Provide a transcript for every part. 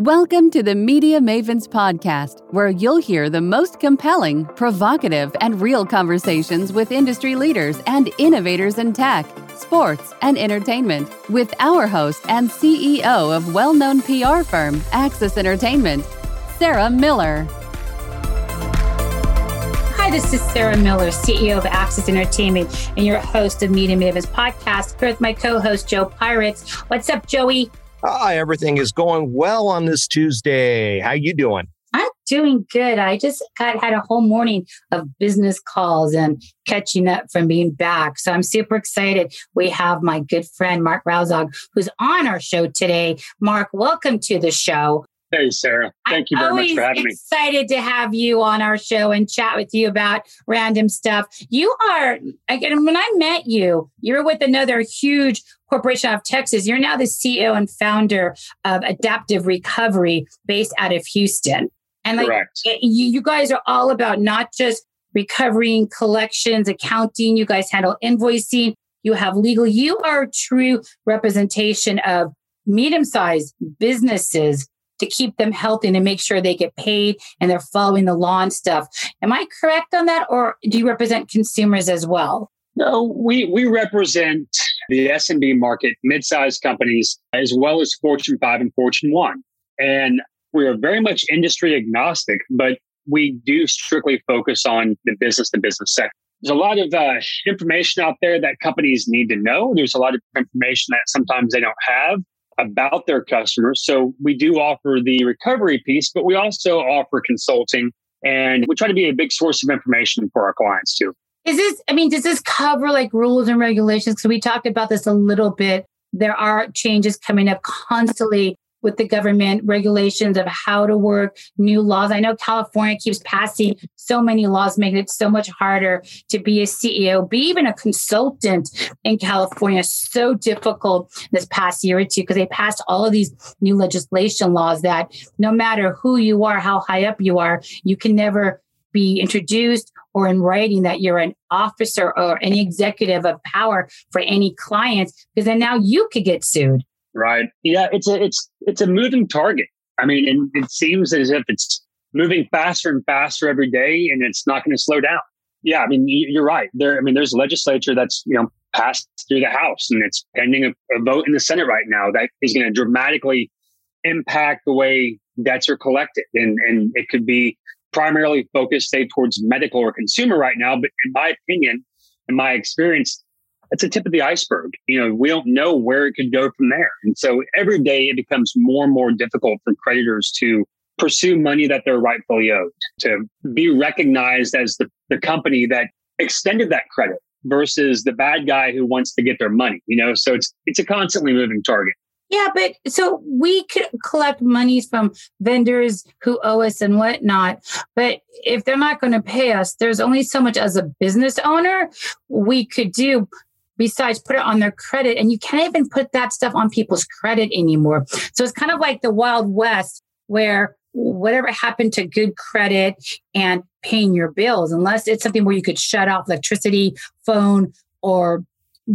Welcome to the Media Mavens Podcast, where you'll hear the most compelling, provocative, and real conversations with industry leaders and innovators in tech, sports, and entertainment with our host and CEO of well known PR firm Axis Entertainment, Sarah Miller. Hi, this is Sarah Miller, CEO of Axis Entertainment and your host of Media Mavens Podcast, here with my co host, Joe Pirates. What's up, Joey? Hi, everything is going well on this Tuesday. How you doing? I'm doing good. I just got had a whole morning of business calls and catching up from being back. So I'm super excited. We have my good friend Mark Rauzog, who's on our show today. Mark, welcome to the show. Hey, Sarah. Thank you very much for having me. Excited to have you on our show and chat with you about random stuff. You are, again, when I met you, you were with another huge corporation of Texas. You're now the CEO and founder of Adaptive Recovery based out of Houston. And like, Correct. You, you guys are all about not just recovering, collections, accounting. You guys handle invoicing. You have legal. You are a true representation of medium sized businesses to keep them healthy and to make sure they get paid and they're following the law and stuff. Am I correct on that, or do you represent consumers as well? No, we we represent the SMB market, mid-sized companies, as well as Fortune 5 and Fortune 1. And we are very much industry agnostic, but we do strictly focus on the business to business sector. There's a lot of uh, information out there that companies need to know. There's a lot of information that sometimes they don't have about their customers. So we do offer the recovery piece, but we also offer consulting and we try to be a big source of information for our clients too. Is this, I mean, does this cover like rules and regulations? So we talked about this a little bit. There are changes coming up constantly with the government regulations of how to work, new laws. I know California keeps passing so many laws, making it so much harder to be a CEO, be even a consultant in California. So difficult this past year or two because they passed all of these new legislation laws that no matter who you are, how high up you are, you can never be introduced or in writing that you're an officer or any executive of power for any clients because then now you could get sued Right. Yeah, it's a it's it's a moving target. I mean, and it seems as if it's moving faster and faster every day, and it's not going to slow down. Yeah, I mean, you're right. There, I mean, there's legislature that's you know passed through the House, and it's pending a, a vote in the Senate right now that is going to dramatically impact the way debts are collected, and and it could be primarily focused, say, towards medical or consumer right now. But in my opinion, in my experience, that's a tip of the iceberg. You know, we don't know where it could go from there. And so every day it becomes more and more difficult for creditors to pursue money that they're rightfully owed, to be recognized as the, the company that extended that credit versus the bad guy who wants to get their money, you know? So it's it's a constantly moving target. Yeah, but so we could collect monies from vendors who owe us and whatnot. But if they're not going to pay us, there's only so much as a business owner we could do besides put it on their credit. And you can't even put that stuff on people's credit anymore. So it's kind of like the Wild West where whatever happened to good credit and paying your bills, unless it's something where you could shut off electricity, phone, or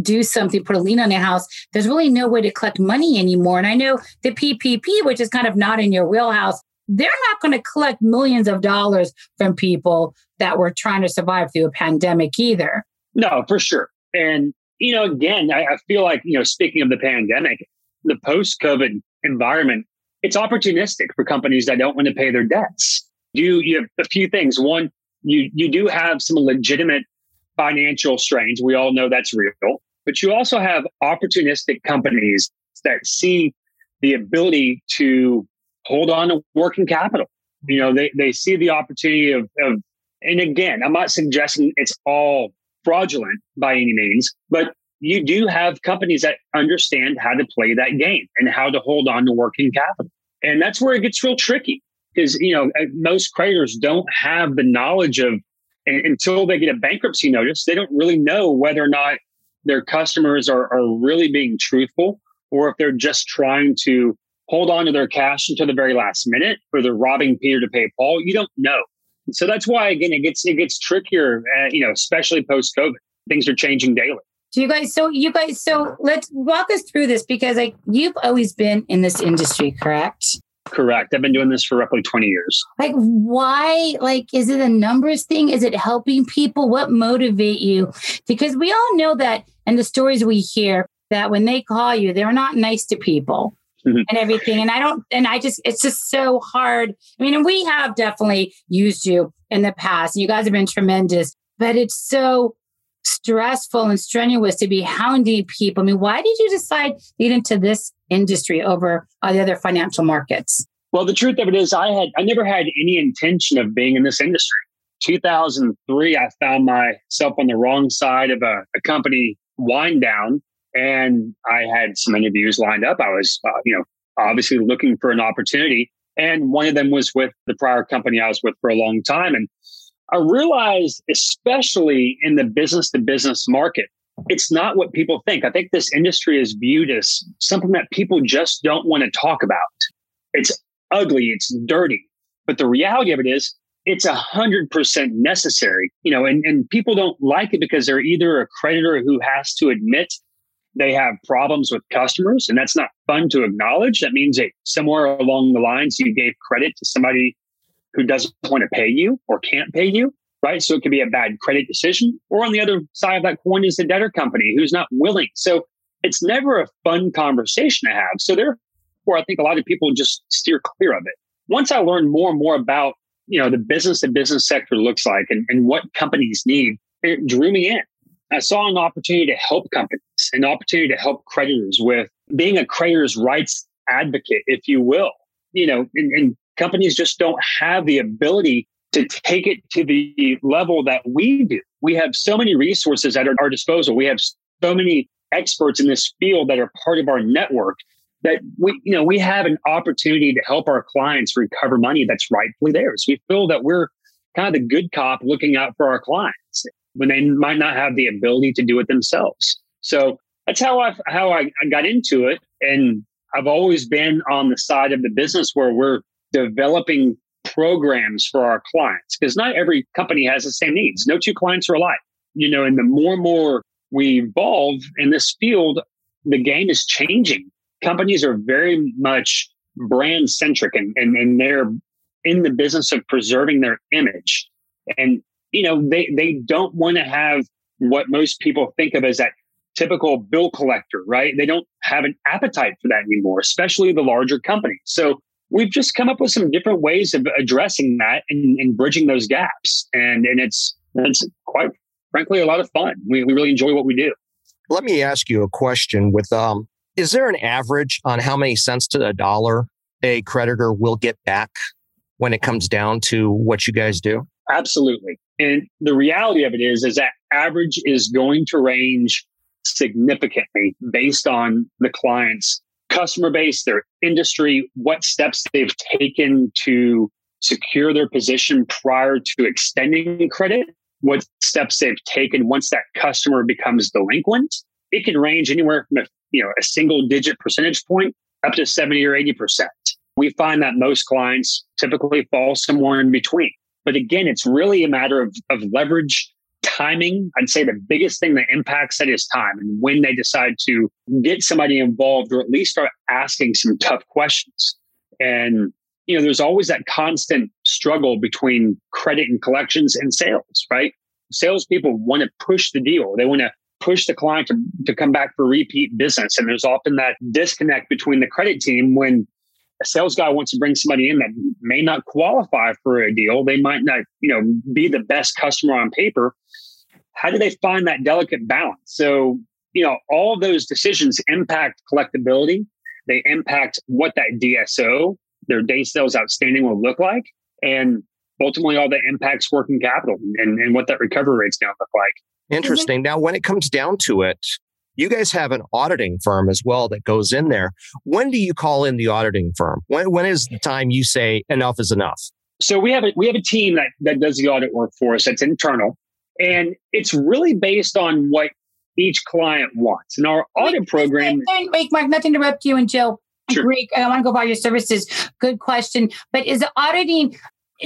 do something, put a lien on your house, there's really no way to collect money anymore. And I know the PPP, which is kind of not in your wheelhouse, they're not going to collect millions of dollars from people that were trying to survive through a pandemic either. No, for sure. And you know, again, I, I feel like, you know, speaking of the pandemic, the post COVID environment, it's opportunistic for companies that don't want to pay their debts. You, you have a few things. One, you, you do have some legitimate financial strains. We all know that's real, but you also have opportunistic companies that see the ability to hold on to working capital. You know, they, they see the opportunity of, of, and again, I'm not suggesting it's all fraudulent by any means, but you do have companies that understand how to play that game and how to hold on to working capital. And that's where it gets real tricky because, you know, uh, most creditors don't have the knowledge of, until they get a bankruptcy notice, they don't really know whether or not their customers are, are really being truthful or if they're just trying to hold on to their cash until the very last minute or they're robbing Peter to pay Paul. You don't know. So that's why again it gets it gets trickier, uh, you know, especially post COVID. Things are changing daily. Do you guys? So you guys. So let's walk us through this because like you've always been in this industry, correct? Correct. I've been doing this for roughly 20 years. Like, why? Like, is it a numbers thing? Is it helping people? What motivate you? Because we all know that, and the stories we hear that when they call you, they're not nice to people. Mm-hmm. And everything. And I don't, and I just, it's just so hard. I mean, and we have definitely used you in the past. You guys have been tremendous, but it's so stressful and strenuous to be hounding people. I mean, why did you decide to get into this industry over uh, the other financial markets? Well, the truth of it is, I had I never had any intention of being in this industry. 2003, I found myself on the wrong side of a, a company wind down, and I had some interviews lined up. I was, uh, you know, obviously looking for an opportunity, and one of them was with the prior company I was with for a long time, and I realized, especially in the business to business market, it's not what people think. I think this industry is viewed as something that people just don't want to talk about. It's ugly, it's dirty. But the reality of it is, it's a hundred percent necessary, you know, and, and people don't like it because they're either a creditor who has to admit they have problems with customers, and that's not fun to acknowledge. That means that somewhere along the lines you gave credit to somebody who doesn't want to pay you or can't pay you, right? So it could be a bad credit decision. Or on the other side of that coin is the debtor company who's not willing. So it's never a fun conversation to have. So therefore, I think a lot of people just steer clear of it. Once I learned more and more about, you know, the business to business sector looks like and, and what companies need, it drew me in. I saw an opportunity to help companies, an opportunity to help creditors with being a creditor's rights advocate, if you will. You know, and, and companies just don't have the ability to take it to the level that we do. We have so many resources at our, disposal. We have so many experts in this field that are part of our network that we, you know, we have an opportunity to help our clients recover money that's rightfully theirs. We feel that we're kind of the good cop looking out for our clients when they might not have the ability to do it themselves. So that's how I how I got into it, and I've always been on the side of the business where we're developing programs for our clients because not every company has the same needs. No two clients are alike. You know, and the more and more we evolve in this field, the game is changing. Companies are very much brand centric and, and, and they're in the business of preserving their image. And, you know, they, they don't want to have what most people think of as that typical bill collector, right? They don't have an appetite for that anymore, especially the larger companies. So we've just come up with some different ways of addressing that and, and bridging those gaps. And, and it's, it's quite frankly a lot of fun. We, we really enjoy what we do. Let me ask you a question with, um, is there an average on how many cents to the dollar a creditor will get back when it comes down to what you guys do? Absolutely. And the reality of it is, is that average is going to range significantly based on the client's customer base, their industry, what steps they've taken to secure their position prior to extending credit, what steps they've taken once that customer becomes delinquent. It can range anywhere from a, you know, a single digit percentage point up to 70 or 80%. We find that most clients typically fall somewhere in between. But again, it's really a matter of, of leverage timing, I'd say the biggest thing that impacts it is time and when they decide to get somebody involved or at least start asking some tough questions. And, you know, there's always that constant struggle between credit and collections and sales, right? Salespeople want to push the deal. They want to push the client to, to come back for repeat business. And there's often that disconnect between the credit team when a sales guy wants to bring somebody in that may not qualify for a deal. They might not, you know, be the best customer on paper. How do they find that delicate balance? So, you know, all those decisions impact collectability. They impact what that DSO, their day sales outstanding will look like. And ultimately all that impacts working capital and, and what that recovery rate's going to look like. Interesting. Now, when it comes down to it, you guys have an auditing firm as well that goes in there. When do you call in the auditing firm? When, when is the time you say enough is enough? So we have a, we have a team that, that does the audit work for us. That's internal. And it's really based on what each client wants. And our audit wait, program. Wait, wait, Mark, not to interrupt you and Joe. Sure. Greek. I want to go by your services. Good question. But is the auditing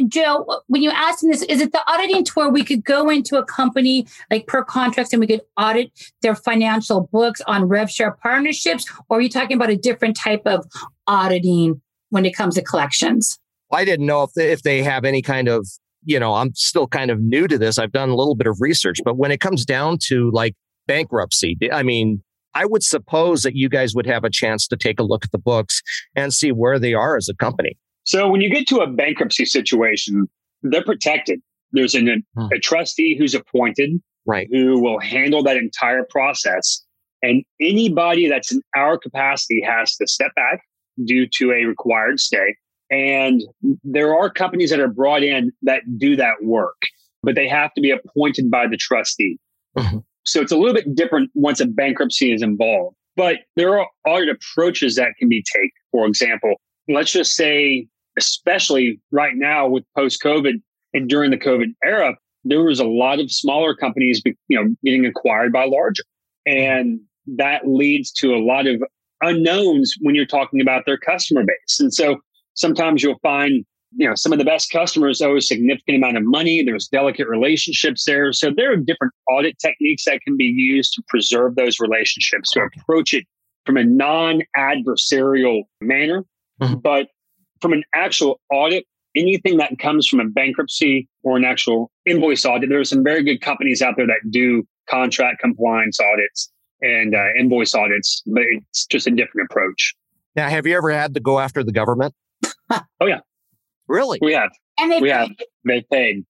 Joe, when you asked him this, is it the auditing tour we could go into a company like per contracts and we could audit their financial books on rev share partnerships? Or are you talking about a different type of auditing when it comes to collections. I didn't know if they, if they have any kind of, you know, I'm still kind of new to this. I've done a little bit of research, but when it comes down to like bankruptcy, I mean, I would suppose that you guys would have a chance to take a look at the books and see where they are as a company. So when you get to a bankruptcy situation, they're protected. There's an, hmm. a trustee who's appointed, right, who will handle that entire process. And anybody that's in our capacity has to step back due to a required stay. And there are companies that are brought in that do that work, but they have to be appointed by the trustee. Mm-hmm. So it's a little bit different once a bankruptcy is involved. But there are other approaches that can be taken. For example, let's just say, especially right now with post COVID and during the COVID era, there was a lot of smaller companies, you know, getting acquired by larger. And that leads to a lot of unknowns when you're talking about their customer base. And so sometimes you'll find, you know, some of the best customers owe a significant amount of money. There's delicate relationships there. So there are different audit techniques that can be used to preserve those relationships, to approach it from a non adversarial manner. Mm-hmm. But from an actual audit, anything that comes from a bankruptcy or an actual invoice audit, there are some very good companies out there that do contract compliance audits and uh, invoice audits, but it's just a different approach. Now, have you ever had to go after the government? oh yeah, really? We have. And they we have. They paid.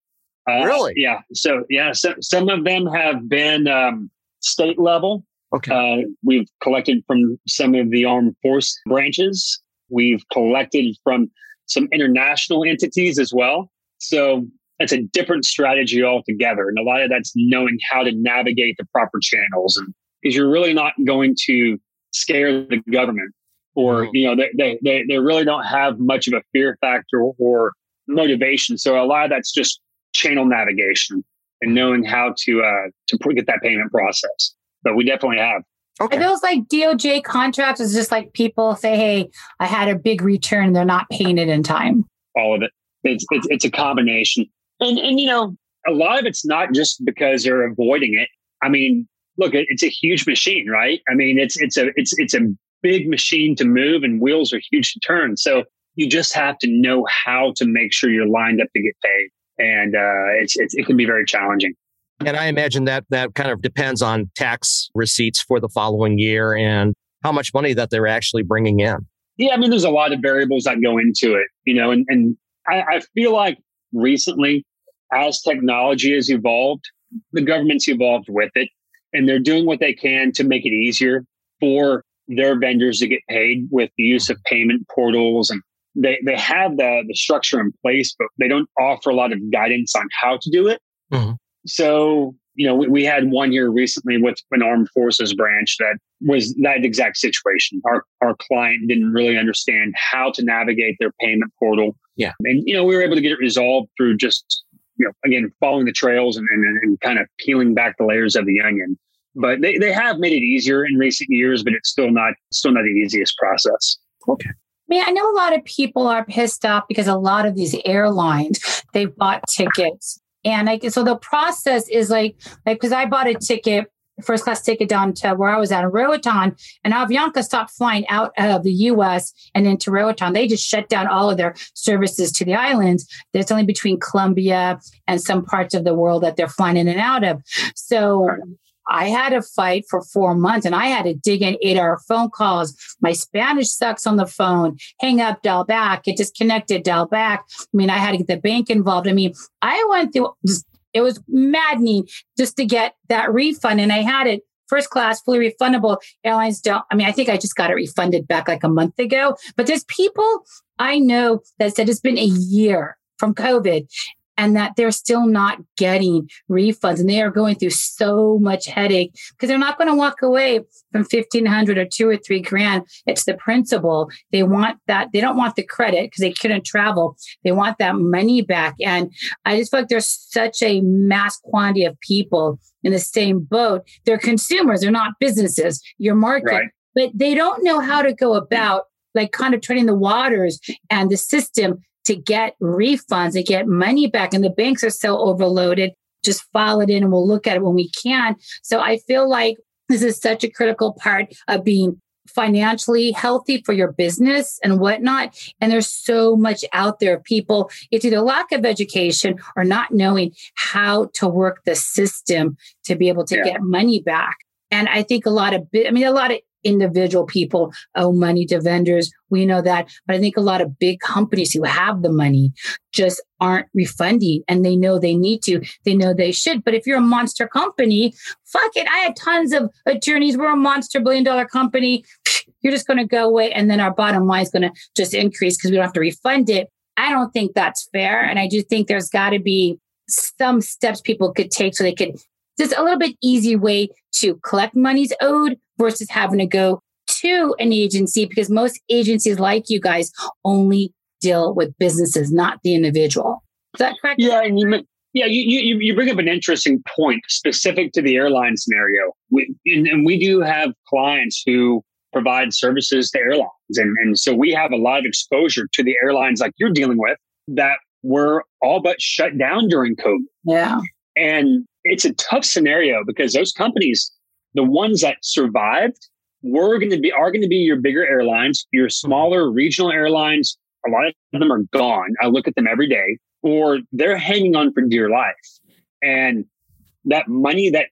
Uh, really? Yeah. So yeah, so, some of them have been um, state level. Okay. Uh, we've collected from some of the armed force branches. We've collected from some international entities as well. So that's a different strategy altogether. And a lot of that's knowing how to navigate the proper channels and because you're really not going to scare the government or you know they, they they really don't have much of a fear factor or motivation so a lot of that's just channel navigation and knowing how to uh to get that payment process but we definitely have okay. Are those like DOJ contracts is just like people say, Hey, I had a big return, they're not paying it in time. All of it. It's, it's, it's a combination. And, and, you know, a lot of it's not just because they're avoiding it. I mean, look, it's a huge machine, right? I mean, it's it's a it's it's a big machine to move, and wheels are huge to turn. So you just have to know how to make sure you're lined up to get paid, and uh, it's, it's it can be very challenging. And I imagine that that kind of depends on tax receipts for the following year and how much money that they're actually bringing in. Yeah, I mean, there's a lot of variables that go into it, you know, and and I, I feel like recently, as technology has evolved, the government's evolved with it and they're doing what they can to make it easier for their vendors to get paid with the use of payment portals and they, they have the, the structure in place, but they don't offer a lot of guidance on how to do it. Mm-hmm. So, you know, we, we, had one here recently with an armed forces branch that was that exact situation. Our, our client didn't really understand how to navigate their payment portal. Yeah. And, you know, we were able to get it resolved through just you know, again, following the trails and, and, and kind of peeling back the layers of the onion. But they, they have made it easier in recent years, but it's still not still not the easiest process. Okay. I mean, I know a lot of people are pissed off because a lot of these airlines they've bought tickets, and like so the process is like like because I bought a ticket first class ticket down to where I was at in Roatan, and Avianca stopped flying out of the US and into Roatan. They just shut down all of their services to the islands. There's only between Colombia and some parts of the world that they're flying in and out of. So I had to fight for four months and I had to dig in eight hour phone calls. My Spanish sucks on the phone, hang up, dial back, get disconnected, dial back. I mean, I had to get the bank involved. I mean, I went through it was maddening just to get that refund. And I had it first class, fully refundable. Airlines don't, I mean, I think I just got it refunded back like a month ago. But there's people I know that said it's been a year from COVID and that they're still not getting refunds and they are going through so much headache because they're not going to walk away from 1500 or two or three grand. It's the principal. They want that they don't want the credit because they couldn't travel. They want that money back and i just feel like there's such a mass quantity of people in the same boat. They're consumers they're not businesses your market. Right. but they don't know how to go about like kind of treading the waters and the system to get refunds and get money back. And the banks are so overloaded. Just file it in and we'll look at it when we can. So I feel like this is such a critical part of being financially healthy for your business and whatnot. And there's so much out there. People, it's either lack of education or not knowing how to work the system to be able to yeah. get money back. And I think a lot of, I mean, a lot of individual people owe money to vendors. We know that. But I think a lot of big companies who have the money just aren't refunding and they know they need to. They know they should. But if you're a monster company, fuck it. I had tons of attorneys. We're a monster billion dollar company. You're just going to go away. And then our bottom line is going to just increase because we don't have to refund it. I don't think that's fair. And I do think there's got to be some steps people could take so they could just a little bit easy way to collect monies owed versus having to go to an agency because most agencies like you guys only deal with businesses, not the individual. Is that correct? Yeah, and you, yeah, you, you, you bring up an interesting point specific to the airline scenario. We, and, and we do have clients who provide services to airlines. And, and so we have a lot of exposure to the airlines like you're dealing with that were all but shut down during COVID. Yeah. And it's a tough scenario because those companies, the ones that survived, were going to be are going to be your bigger airlines, your mm-hmm. smaller regional airlines. A lot of them are gone. I look at them every day, or they're hanging on for dear life. And that money that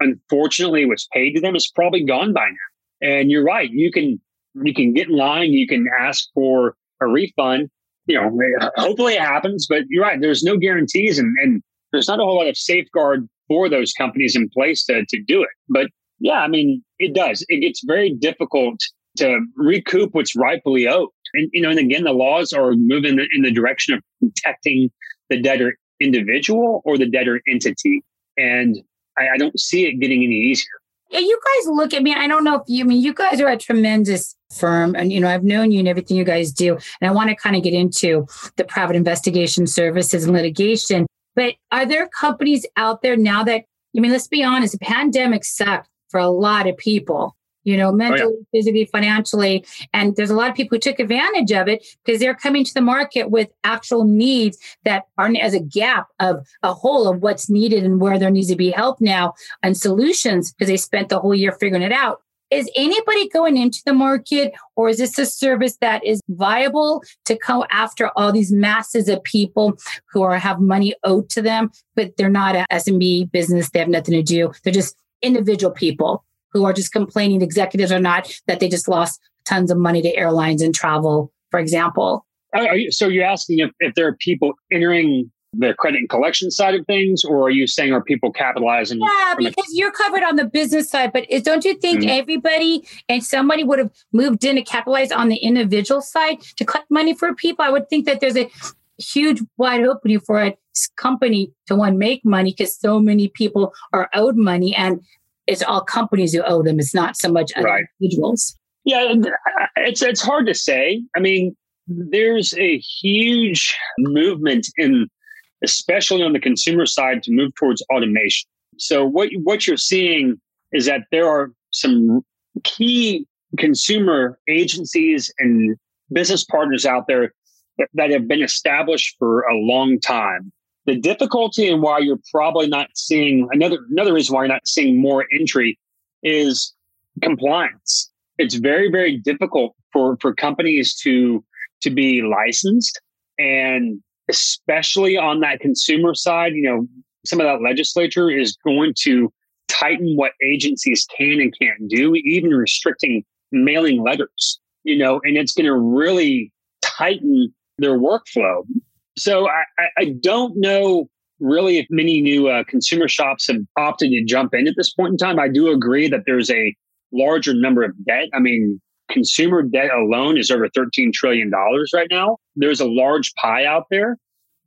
unfortunately was paid to them is probably gone by now. And you're right. You can you can get in line. You can ask for a refund. You know, hopefully it happens. But you're right. There's no guarantees, and, and there's not a whole lot of safeguard for those companies in place to, to do it. But yeah, I mean, it does. It gets very difficult to recoup what's rightfully owed. And, you know, and again, the laws are moving in the direction of protecting the debtor individual or the debtor entity. And I, I don't see it getting any easier. Yeah, you guys look at me. I don't know if you I mean you guys are a tremendous firm, and you know I've known you and everything you guys do, and I want to kind of get into the private investigation services and litigation. But are there companies out there now that, I mean, let's be honest, the pandemic sucked for a lot of people, you know, mentally, oh, yeah. physically, financially. And there's a lot of people who took advantage of it because they're coming to the market with actual needs that aren't as a gap of a whole of what's needed and where there needs to be help now and solutions because they spent the whole year figuring it out is anybody going into the market or is this a service that is viable to go after all these masses of people who are have money owed to them but they're not a smb business they have nothing to do they're just individual people who are just complaining executives or not that they just lost tons of money to airlines and travel for example? You, so you're asking if, if there are people entering the credit and collection side of things, or are you saying are people capitalizing? Yeah, because you're covered on the business side, but don't you think mm-hmm. everybody and somebody would have moved in to capitalize on the individual side to collect money for people? I would think that there's a huge wide opening for a company to one make money because so many people are owed money and it's all companies who owe them. It's not so much right. individuals. Yeah, it's it's hard to say. I mean, there's a huge movement in especially on the consumer side, to move towards automation. So what what you're seeing is that there are some key consumer agencies and business partners out there that, that have been established for a long time. The difficulty and why you're probably not seeing another another reason why you're not seeing more entry is compliance. It's very very difficult for for companies to to be licensed and especially on that consumer side, you know, some of that legislature is going to tighten what agencies can and can't do, even restricting mailing letters, you know, and it's going to really tighten their workflow. So I, I don't know really if many new uh, consumer shops have opted to jump in at this point in time. I do agree that there's a larger number of debt. I mean, consumer debt alone is over $13 trillion right now. There's a large pie out there,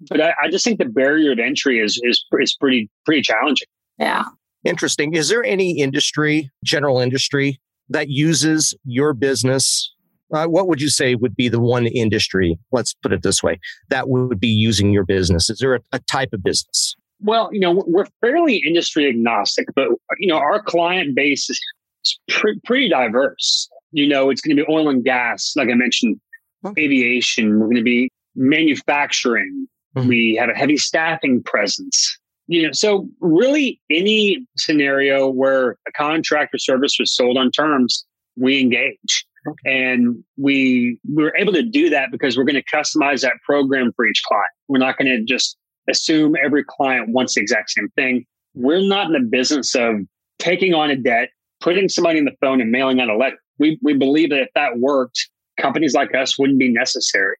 but I, I just think the barrier of entry is, is, is pretty, pretty challenging. Yeah. Interesting. Is there any industry, general industry, that uses your business? Uh, what would you say would be the one industry, let's put it this way, that would be using your business? Is there a, a type of business? Well, you know, we're fairly industry agnostic, but, you know, our client base is pre- pretty diverse you know, it's going to be oil and gas, like I mentioned, aviation. We're going to be manufacturing. Mm-hmm. We have a heavy staffing presence. You know, so really any scenario where a contract or service was sold on terms, we engage. And we, we were able to do that because we're going to customize that program for each client. We're not going to just assume every client wants the exact same thing. We're not in the business of taking on a debt, putting somebody in the phone and mailing out a letter. We, we believe that if that worked, companies like us wouldn't be necessary.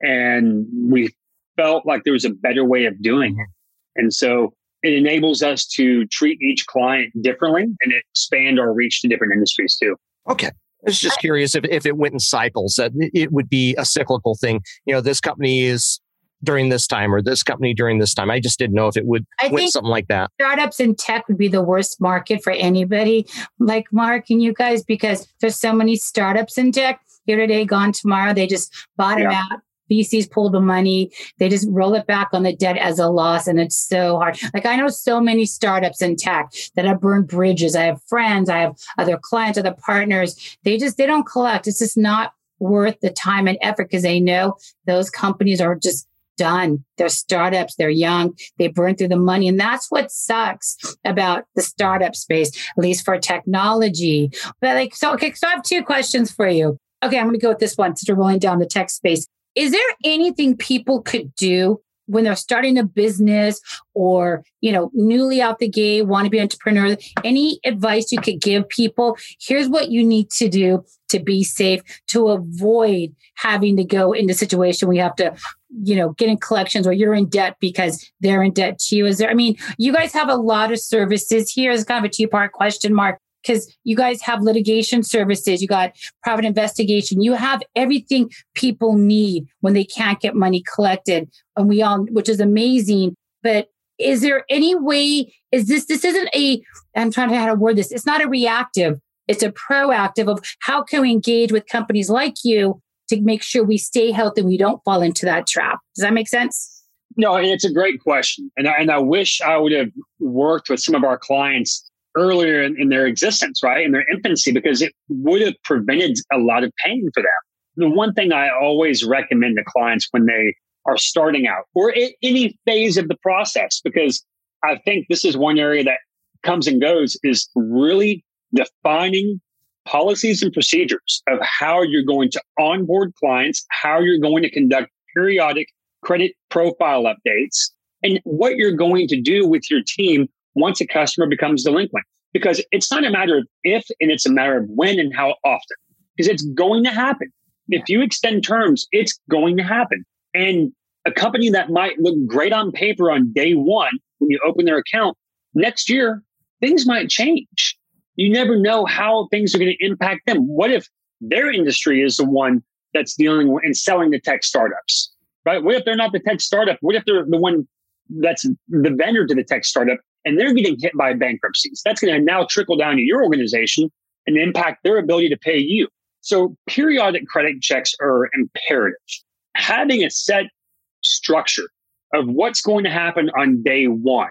And we felt like there was a better way of doing it. And so it enables us to treat each client differently and expand our reach to different industries too. Okay. I was just curious if, if it went in cycles, that it would be a cyclical thing. You know, this company is during this time or this company during this time. I just didn't know if it would I went something like that. Startups in tech would be the worst market for anybody like Mark and you guys because there's so many startups in tech here today, gone tomorrow. They just bottom yeah. out. VCs pull the money. They just roll it back on the debt as a loss. And it's so hard. Like I know so many startups in tech that have burned bridges. I have friends, I have other clients, other partners. They just, they don't collect. It's just not worth the time and effort because they know those companies are just done. They're startups, they're young, they burn through the money. And that's what sucks about the startup space, at least for technology. But like, so, okay, so I have two questions for you. Okay, I'm going to go with this one since we're rolling down the tech space. Is there anything people could do when they're starting a business or you know newly out the gate want to be an entrepreneur any advice you could give people here's what you need to do to be safe to avoid having to go into situation you have to you know get in collections or you're in debt because they're in debt to you. Is there i mean you guys have a lot of services here. Is kind of a two part question mark because you guys have litigation services, you got private investigation, you have everything people need when they can't get money collected. And we all, which is amazing. But is there any way, is this, this isn't a, I'm trying to how to word this, it's not a reactive, it's a proactive of how can we engage with companies like you to make sure we stay healthy and we don't fall into that trap. Does that make sense? No, it's a great question. And I, and I wish I would have worked with some of our clients earlier in, in their existence, right? In their infancy, because it would have prevented a lot of pain for them. The one thing I always recommend to clients when they are starting out or in any phase of the process, because I think this is one area that comes and goes is really defining policies and procedures of how you're going to onboard clients, how you're going to conduct periodic credit profile updates, and what you're going to do with your team once a customer becomes delinquent. Because it's not a matter of if, and it's a matter of when and how often, because it's going to happen. If you extend terms, it's going to happen. And a company that might look great on paper on day one when you open their account, next year, things might change. You never know how things are going to impact them. What if their industry is the one that's dealing and selling the tech startups, right? What if they're not the tech startup? What if they're the one that's the vendor to the tech startup and they're getting hit by bankruptcies. That's going to now trickle down to your organization and impact their ability to pay you. So periodic credit checks are imperative. Having a set structure of what's going to happen on day one.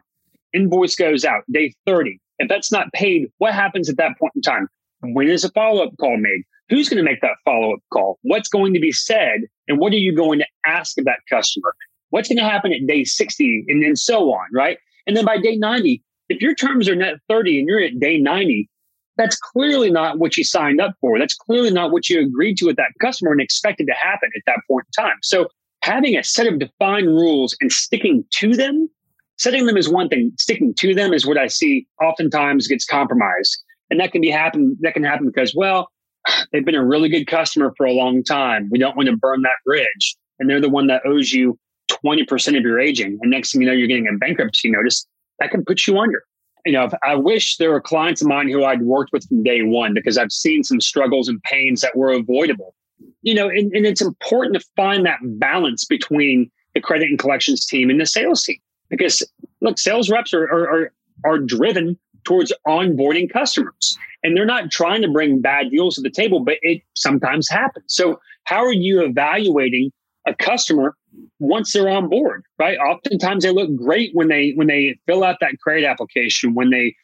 Invoice goes out, day 30. If that's not paid, what happens at that point in time? When is a follow up call made? Who's going to make that follow up call? What's going to be said? And what are you going to ask of that customer? What's going to happen at day 60 and, then so on, right? And then by day 90, if your terms are net 30 and you're at day 90, that's clearly not what you signed up for. That's clearly not what you agreed to with that customer and expected to happen at that point in time. So having a set of defined rules and sticking to them, setting them is one thing. Sticking to them is what I see oftentimes gets compromised. And that can be happen that can happen because, well, they've been a really good customer for a long time. We don't want to burn that bridge. And they're the one that owes you 20% of your aging. And next thing you know, you're getting a bankruptcy notice that can put you under. You know, I wish there were clients of mine who I'd worked with from day one because I've seen some struggles and pains that were avoidable. You know, and, and it's important to find that balance between the credit and collections team and the sales team. Because look, sales reps are, are, are, are driven towards onboarding customers and they're not trying to bring bad deals to the table, but it sometimes happens. So how are you evaluating a customer once they're on board, right? Oftentimes they look great when they when they fill out that credit application, when they,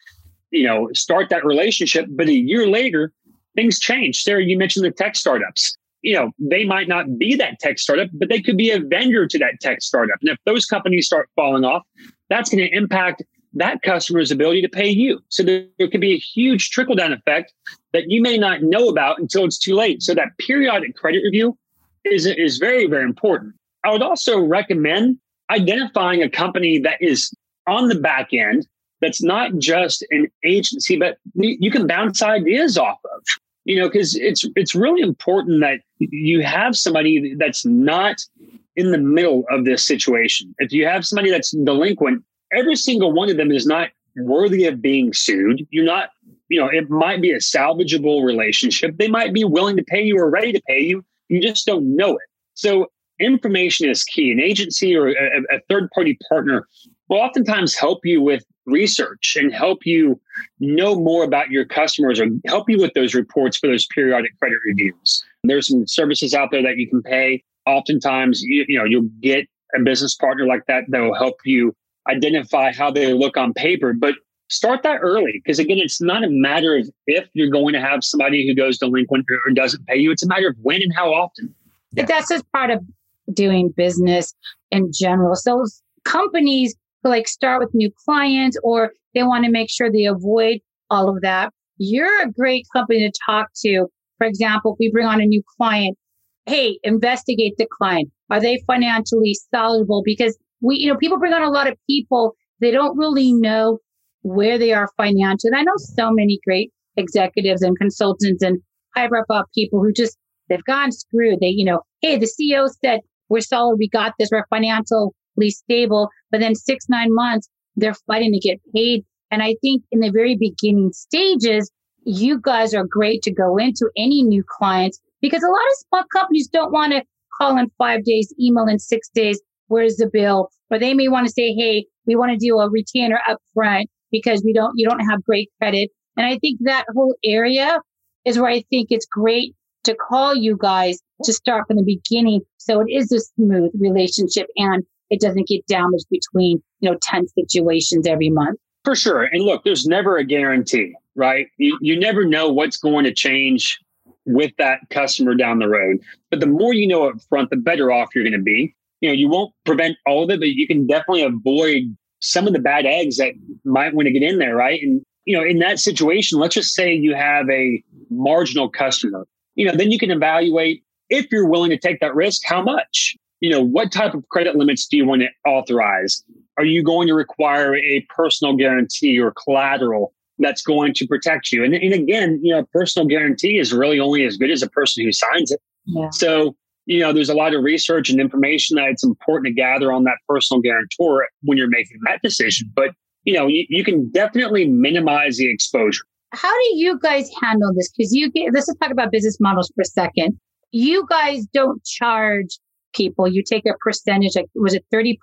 you know, start that relationship. But a year later, things change. Sarah, you mentioned the tech startups. You know, they might not be that tech startup, but they could be a vendor to that tech startup. And if those companies start falling off, that's going to impact that customer's ability to pay you. So there, there could be a huge trickle down effect that you may not know about until it's too late. So that periodic credit review is, is very, very important. I would also recommend identifying a company that is on the back end that's not just an agency, but you can bounce ideas off of. You know, because it's it's really important that you have somebody that's not in the middle of this situation. If you have somebody that's delinquent, every single one of them is not worthy of being sued. You're not, you know, it might be a salvageable relationship. They might be willing to pay you or ready to pay you. You just don't know it. So information is key. An agency or a, a third party partner will oftentimes help you with research and help you know more about your customers or help you with those reports for those periodic credit reviews. There's some services out there that you can pay. Oftentimes, you, you know, you'll get a business partner like that that will help you identify how they look on paper. But start that early because again, it's not a matter of if you're going to have somebody who goes delinquent or doesn't pay you. It's a matter of when and how often. But that's just part of doing business in general. So companies who like start with new clients or they want to make sure they avoid all of that. You're a great company to talk to. For example, if we bring on a new client, hey, investigate the client. Are they financially solvable? Because we, you know, people bring on a lot of people. They don't really know where they are financially. And I know so many great executives and consultants and high up people who just, they've gone screwed. They, you know, hey, the CEO said, we're solid. We got this. We're financially stable. But then six, nine months, they're fighting to get paid. And I think in the very beginning stages, you guys are great to go into any new clients because a lot of small companies don't want to call in five days, email in six days. Where's the bill? Or they may want to say, Hey, we want to do a retainer up front because we don't, you don't have great credit. And I think that whole area is where I think it's great to call you guys to start from the beginning. So it is a smooth relationship and it doesn't get damaged between, you know, 10 situations every month. For sure. And look, there's never a guarantee, right? You, you never know what's going to change with that customer down the road. But the more you know up front, the better off you're going to be. You know, you won't prevent all of it, but you can definitely avoid some of the bad eggs that might want to get in there, right? And, you know, in that situation, let's just say you have a marginal customer, you know, then you can evaluate if you're willing to take that risk, how much? You know, what type of credit limits do you want to authorize? Are you going to require a personal guarantee or collateral that's going to protect you? And, and again, you know, personal guarantee is really only as good as a person who signs it. Yeah. So, you know, there's a lot of research and information that it's important to gather on that personal guarantor when you're making that decision. But, you know, you, you can definitely minimize the exposure. How do you guys handle this? Because you get, let's just talk about business models for a second. You guys don't charge people. You take a percentage, like was it 30%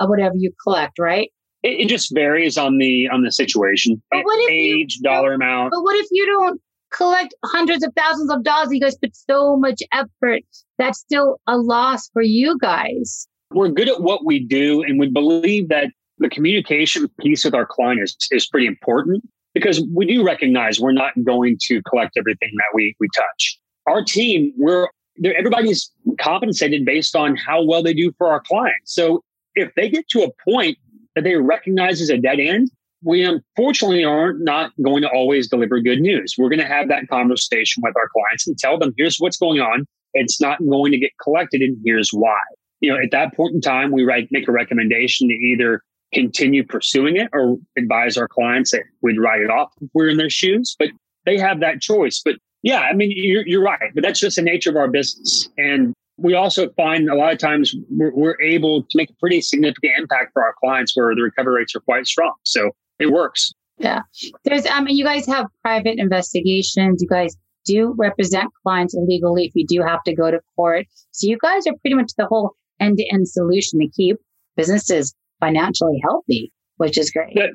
of whatever you collect, right? It, it just varies on the on the situation. But what if age, you, dollar amount. But what if you don't collect hundreds of thousands of dollars? You guys put so much effort. That's still a loss for you guys. We're good at what we do, and we believe that the communication piece with our client is, is pretty important because we do recognize we're not going to collect everything that we we touch. Our team, we're everybody's compensated based on how well they do for our clients. So if they get to a point that they recognize as a dead end, we unfortunately are not going to always deliver good news. We're going to have that conversation with our clients and tell them, here's what's going on. It's not going to get collected, and here's why. You know, at that point in time, we write, make a recommendation to either continue pursuing it or advise our clients that we'd write it off if we're in their shoes. But they have that choice. But yeah, I mean, you're, you're right, but that's just the nature of our business. And we also find a lot of times we're, we're, able to make a pretty significant impact for our clients where the recovery rates are quite strong. So it works. Yeah. There's, I mean, you guys have private investigations. You guys do represent clients legally if you do have to go to court. So you guys are pretty much the whole end to end solution to keep businesses financially healthy, which is great. That,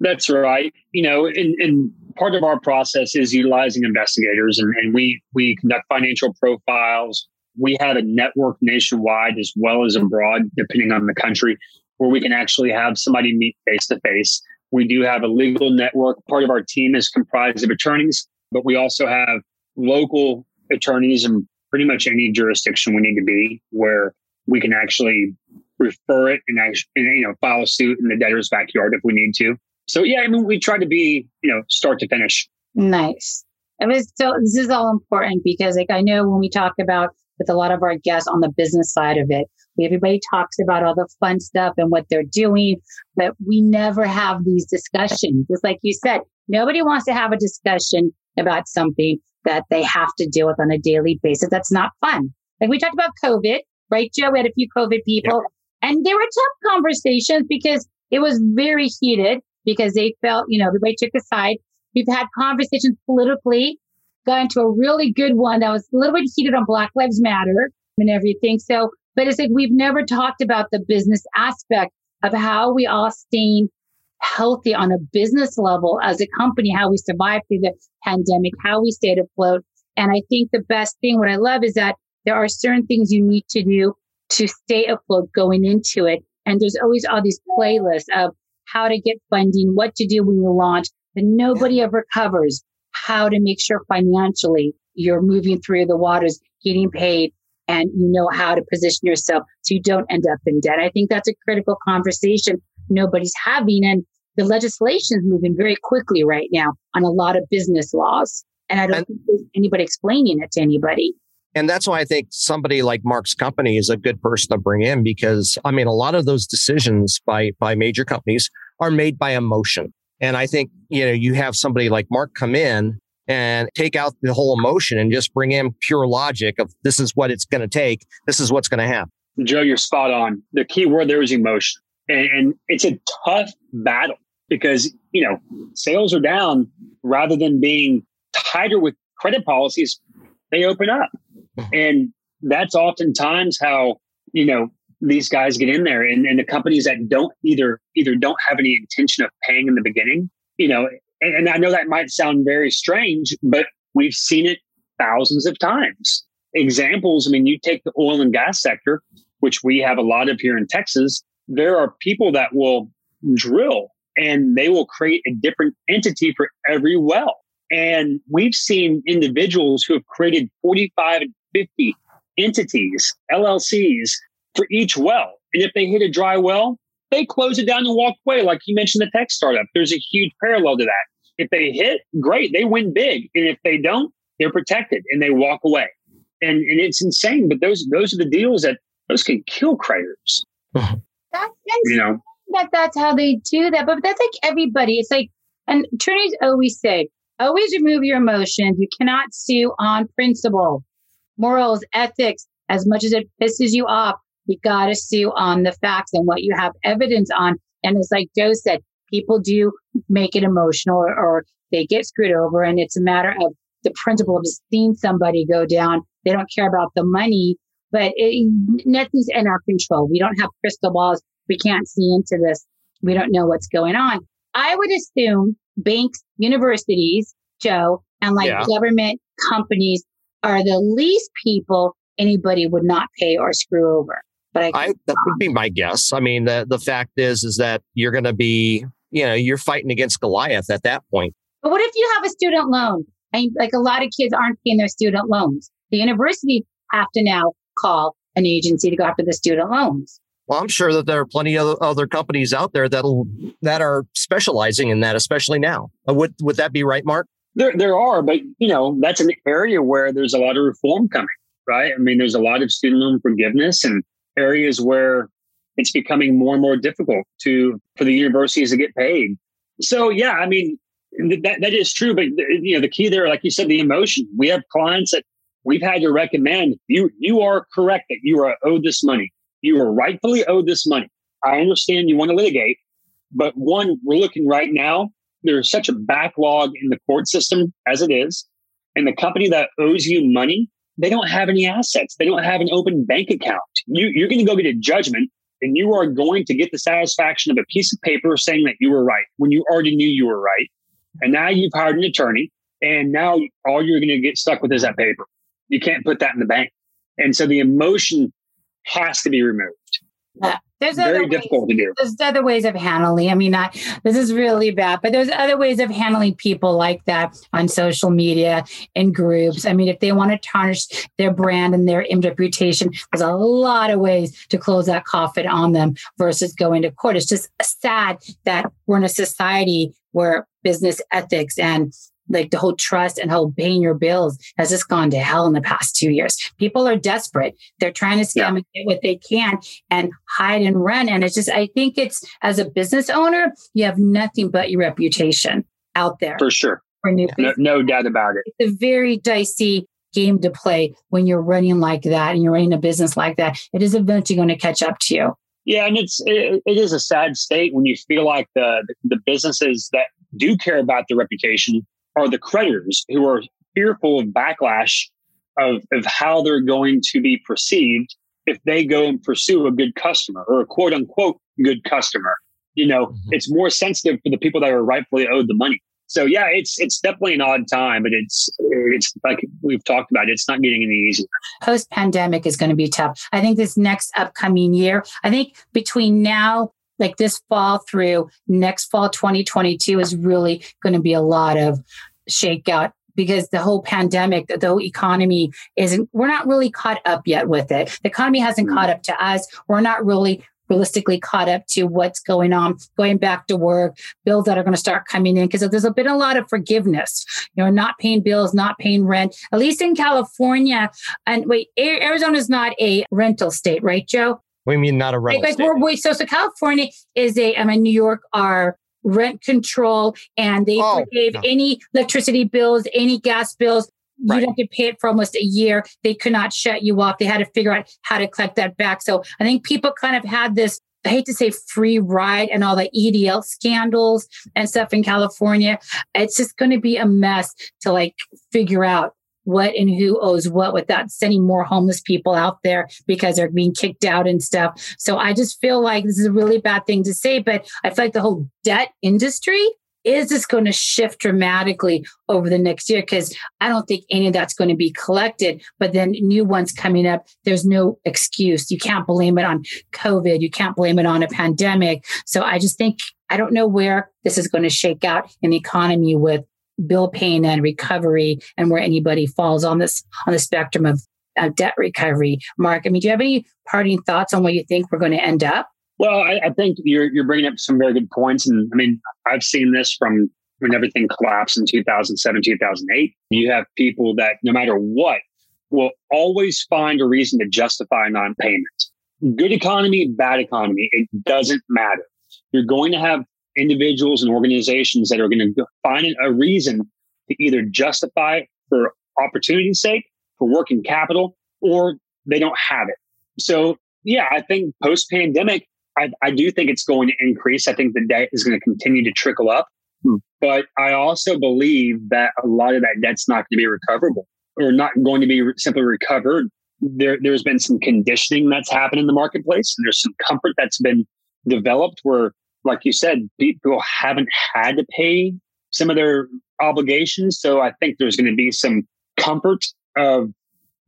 that's right. You know, and, and part of our process is utilizing investigators and, and we we conduct financial profiles we have a network nationwide as well as abroad depending on the country where we can actually have somebody meet face to face we do have a legal network part of our team is comprised of attorneys but we also have local attorneys in pretty much any jurisdiction we need to be where we can actually refer it and, and you know file a suit in the debtor's backyard if we need to. So yeah, I mean we try to be you know start to finish. Nice. It was so this is all important because like I know when we talk about with a lot of our guests on the business side of it, everybody talks about all the fun stuff and what they're doing, but we never have these discussions. Just like you said, nobody wants to have a discussion about something that they have to deal with on a daily basis. That's not fun. Like we talked about COVID, right, Joe? We had a few COVID people and they were tough conversations because it was very heated because they felt, you know, everybody took a side. We've had conversations politically, got into a really good one that was a little bit heated on Black Lives Matter and everything. So, but it's like we've never talked about the business aspect of how we all staying healthy on a business level as a company, how we survived through the pandemic, how we stayed afloat. And I think the best thing, what I love is that there are certain things you need to do to stay afloat going into it. And there's always all these playlists of how to get funding, what to do when you launch, but nobody ever covers how to make sure financially you're moving through the waters, getting paid, and you know how to position yourself so you don't end up in debt. I think that's a critical conversation nobody's having. And the legislation is moving very quickly right now on a lot of business laws. And I don't and, think there's anybody explaining it to anybody. And that's why I think somebody like Mark's company is a good person to bring in because I mean, a lot of those decisions by, by major companies are made by emotion. And I think, you know, you have somebody like Mark come in and take out the whole emotion and just bring in pure logic of this is what it's going to take. This is what's going to happen. Joe, you're spot on. The key word there is emotion. And, and it's a tough battle because, you know, sales are down rather than being tighter with credit policies, they open up. Mm-hmm. And that's oftentimes how, you know, these guys get in there and, and the companies that don't either either don't have any intention of paying in the beginning, you know, and, and I know that might sound very strange, but we've seen it thousands of times. Examples, I mean, you take the oil and gas sector, which we have a lot of here in Texas, there are people that will drill and they will create a different entity for every well. And we've seen individuals who have created 45 and 50 entities, LLCs for each well. And if they hit a dry well, they close it down and walk away. Like you mentioned, the tech startup, there's a huge parallel to that. If they hit, great, they win big. And if they don't, they're protected and they walk away. And and it's insane. But those those are the deals that those can kill craters. That's you know that that's how they do that. But that's like everybody. It's like and attorneys always say, always remove your emotions. You cannot sue on principle, morals, ethics. As much as it pisses you off, you got to sue on the facts and what you have evidence on. And it's like Joe said, people do make it emotional or, or they get screwed over. And it's a matter of the principle of seeing somebody go down. They don't care about the money, but it, nothing's in our control. We don't have crystal balls. We can't see into this. We don't know what's going on. I would assume banks, universities, Joe, and like yeah. government companies are the least people anybody would not pay or screw over. But I, I that would be my guess. I mean, the the fact is, is that you're going to be, you know, you're fighting against Goliath at that point. But what if you have a student loan? I mean, like a lot of kids aren't paying their student loans. The university have to now call an agency to go after the student loans. Well, I'm sure that there are plenty of other companies out there that'll that are specializing in that, especially now. Uh, would would that be right, Mark? There, there are, but you know, that's an area where there's a lot of reform coming, right? I mean, there's a lot of student loan forgiveness and areas where it's becoming more and more difficult to for the universities to get paid. So, yeah, I mean, that that is true, but you know, the key there, like you said, the emotion. We have clients that we've had to recommend you. You are correct that you are owed this money you are rightfully owed this money. I understand you want to litigate, but one, we're looking right now, there's such a backlog in the court system as it is. And the company that owes you money, they don't have any assets. They don't have an open bank account. You, you're going to go get a judgment and you are going to get the satisfaction of a piece of paper saying that you were right when you already knew you were right. And now you've hired an attorney and now all you're going to get stuck with is that paper. You can't put that in the bank. And so the emotion has to be removed. Yeah. there's very difficult ways, to do. There's other ways of handling. I mean, not this is really bad, but there's other ways of handling people like that on social media and groups. I mean, if they want to tarnish their brand and their image reputation, there's a lot of ways to close that coffin on them versus going to court. It's just sad that we're in a society where business ethics and like the whole trust and whole paying your bills has just gone to hell in the past two years. People are desperate. They're trying to scam yeah. and get what they can and hide and run. And it's just, I think it's as a business owner, you have nothing but your reputation out there. For sure. For new no, no doubt about it. It's a very dicey game to play when you're running like that and you're running a business like that. It is eventually going to catch up to you. Yeah, and it's it, it is a sad state when you feel like the the businesses that do care about the reputation are the creditors who are fearful of backlash of, of how they're going to be perceived if they go and pursue a good customer or a quote unquote good customer. You know, mm-hmm. it's more sensitive for the people that are rightfully owed the money. So yeah, it's it's definitely an odd time, but it's it's like we've talked about. It's not getting any easier. Post pandemic is going to be tough. I think this next upcoming year. I think between now, like this fall through next fall, 2022 is really going to be a lot of shakeout because the whole pandemic, the whole economy isn't, we're not really caught up yet with it. The economy hasn't mm-hmm. caught up to us. We're not really realistically caught up to what's going on, going back to work, bills that are going to start coming in. Because there's been a lot of forgiveness, you know, not paying bills, not paying rent, at least in California. And wait, Arizona is not a rental state, right, Joe? We mean not a rental like, like wait, so, so California is a, um, I mean, New York are rent control and they oh, forgave no. any electricity bills, any gas bills. Right. You'd have to pay it for almost a year. They could not shut you off. They had to figure out how to collect that back. So I think people kind of had this I hate to say free ride and all the EDD scandals and stuff in California. It's just going to be a mess to like figure out what and who owes what without sending more homeless people out there because they're being kicked out and stuff. So I just feel like this is a really bad thing to say, but I feel like the whole debt industry is just going to shift dramatically over the next year because I don't think any of that's going to be collected. But then new ones coming up, there's no excuse. You can't blame it on COVID. You can't blame it on a pandemic. So I just think I don't know where this is going to shake out in the economy with bill paying and recovery and where anybody falls on this on the spectrum of uh, debt recovery. Mark, I mean, do you have any parting thoughts on where you think we're going to end up? Well, I, I think you're you're bringing up some very good points, and I mean, I've seen this from when everything collapsed in 2007, 2008. You have people that no matter what will always find a reason to justify non-payment. Good economy, bad economy, it doesn't matter. You're going to have individuals and organizations that are going to find a reason to either justify for opportunity's sake, for working capital, or they don't have it. So, yeah, I think post pandemic, I, I do think it's going to increase. I think the debt is going to continue to trickle up. Hmm. But I also believe that a lot of that debt's not going to be recoverable or not going to be simply recovered. There, there's been some conditioning that's happened in the marketplace, and there's some comfort that's been developed where like you said, people haven't had to pay some of their obligations. So I think there's going to be some comfort of,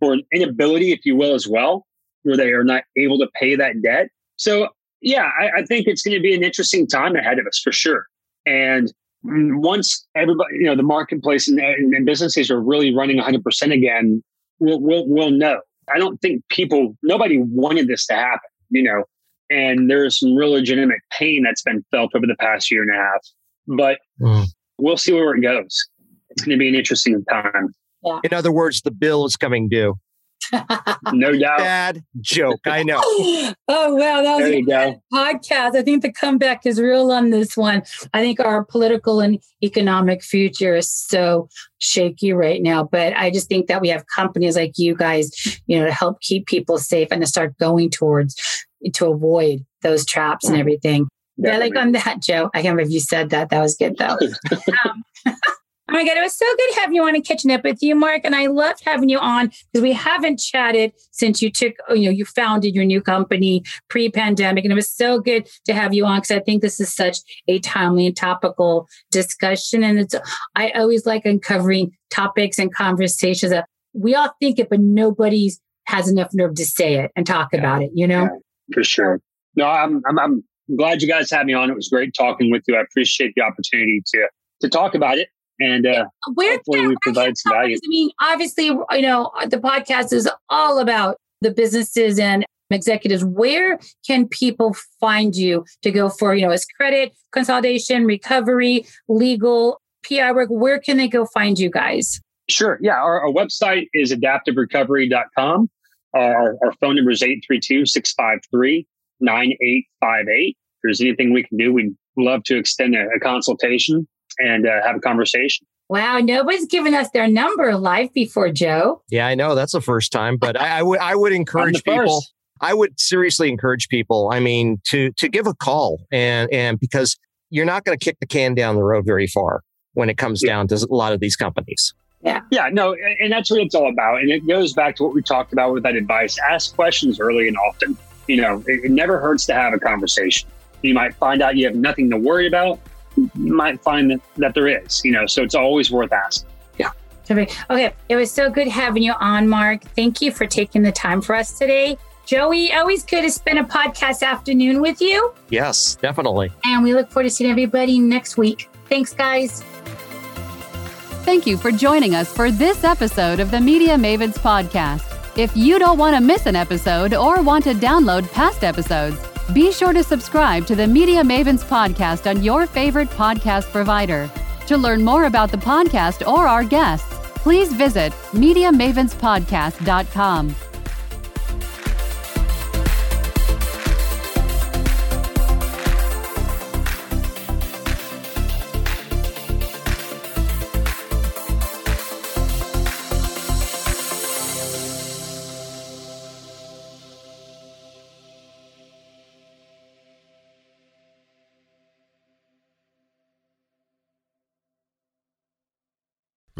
or an inability, if you will, as well, where they are not able to pay that debt. So yeah, I, I think it's going to be an interesting time ahead of us for sure. And once everybody, you know, the marketplace and, and businesses are really running 100% again, we'll, we'll, we'll know. I don't think people, nobody wanted this to happen. You know, and there's some real legitimate pain that's been felt over the past year and a half. But mm. we'll see where it goes. It's going to be an interesting time. Yeah. In other words, the bill is coming due. No doubt. Bad joke. I know. oh, wow. That was there you go. podcast. I think the comeback is real on this one. I think our political and economic future is so shaky right now. But I just think that we have companies like you guys, you know, to help keep people safe and to start going towards to avoid those traps and everything. Yeah, like on that, Joe. I can't remember if you said that. That was good though. um, oh my God, it was so good having you on and catching up with you, Mark. And I loved having you on because we haven't chatted since you took, you know, you founded your new company pre-pandemic. And it was so good to have you on because I think this is such a timely and topical discussion. And it's I always like uncovering topics and conversations that we all think it, but nobody's has enough nerve to say it and talk yeah. about it, you know? Yeah for sure. No, I'm, I'm, I'm glad you guys had me on. It was great talking with you. I appreciate the opportunity to to talk about it. And uh, where hopefully we provide some value. I mean, obviously, you know, the podcast is all about the businesses and executives. Where can people find you to go for, you know, as credit, consolidation, recovery, legal, PR work? Where can they go find you guys? Sure. Yeah. Our, our website is adaptiverecovery.com. Our, our phone number is 832 653 9858. If there's anything we can do, we'd love to extend a, a consultation and uh, have a conversation. Wow, nobody's given us their number live before, Joe. Yeah, I know that's the first time, but I, I would I would encourage people. I would seriously encourage people. I mean, to to give a call and and because you're not going to kick the can down the road very far when it comes yeah. down to a lot of these companies. Yeah. Yeah. No, and that's what it's all about. And it goes back to what we talked about with that advice. Ask questions early and often. You know, it, it never hurts to have a conversation. You might find out you have nothing to worry about you might find that, that there is, you know, so it's always worth asking. Yeah. Okay. It was so good having you on, Mark. Thank you for taking the time for us today. Joey, always good to spend a podcast afternoon with you. Yes, definitely. And we look forward to seeing everybody next week. Thanks, guys. Thank you for joining us for this episode of the Media Mavens podcast. If you don't want to miss an episode or want to download past episodes, be sure to subscribe to the Media Mavens podcast on your favorite podcast provider. To learn more about the podcast or our guests, please visit MediaMavensPodcast.com.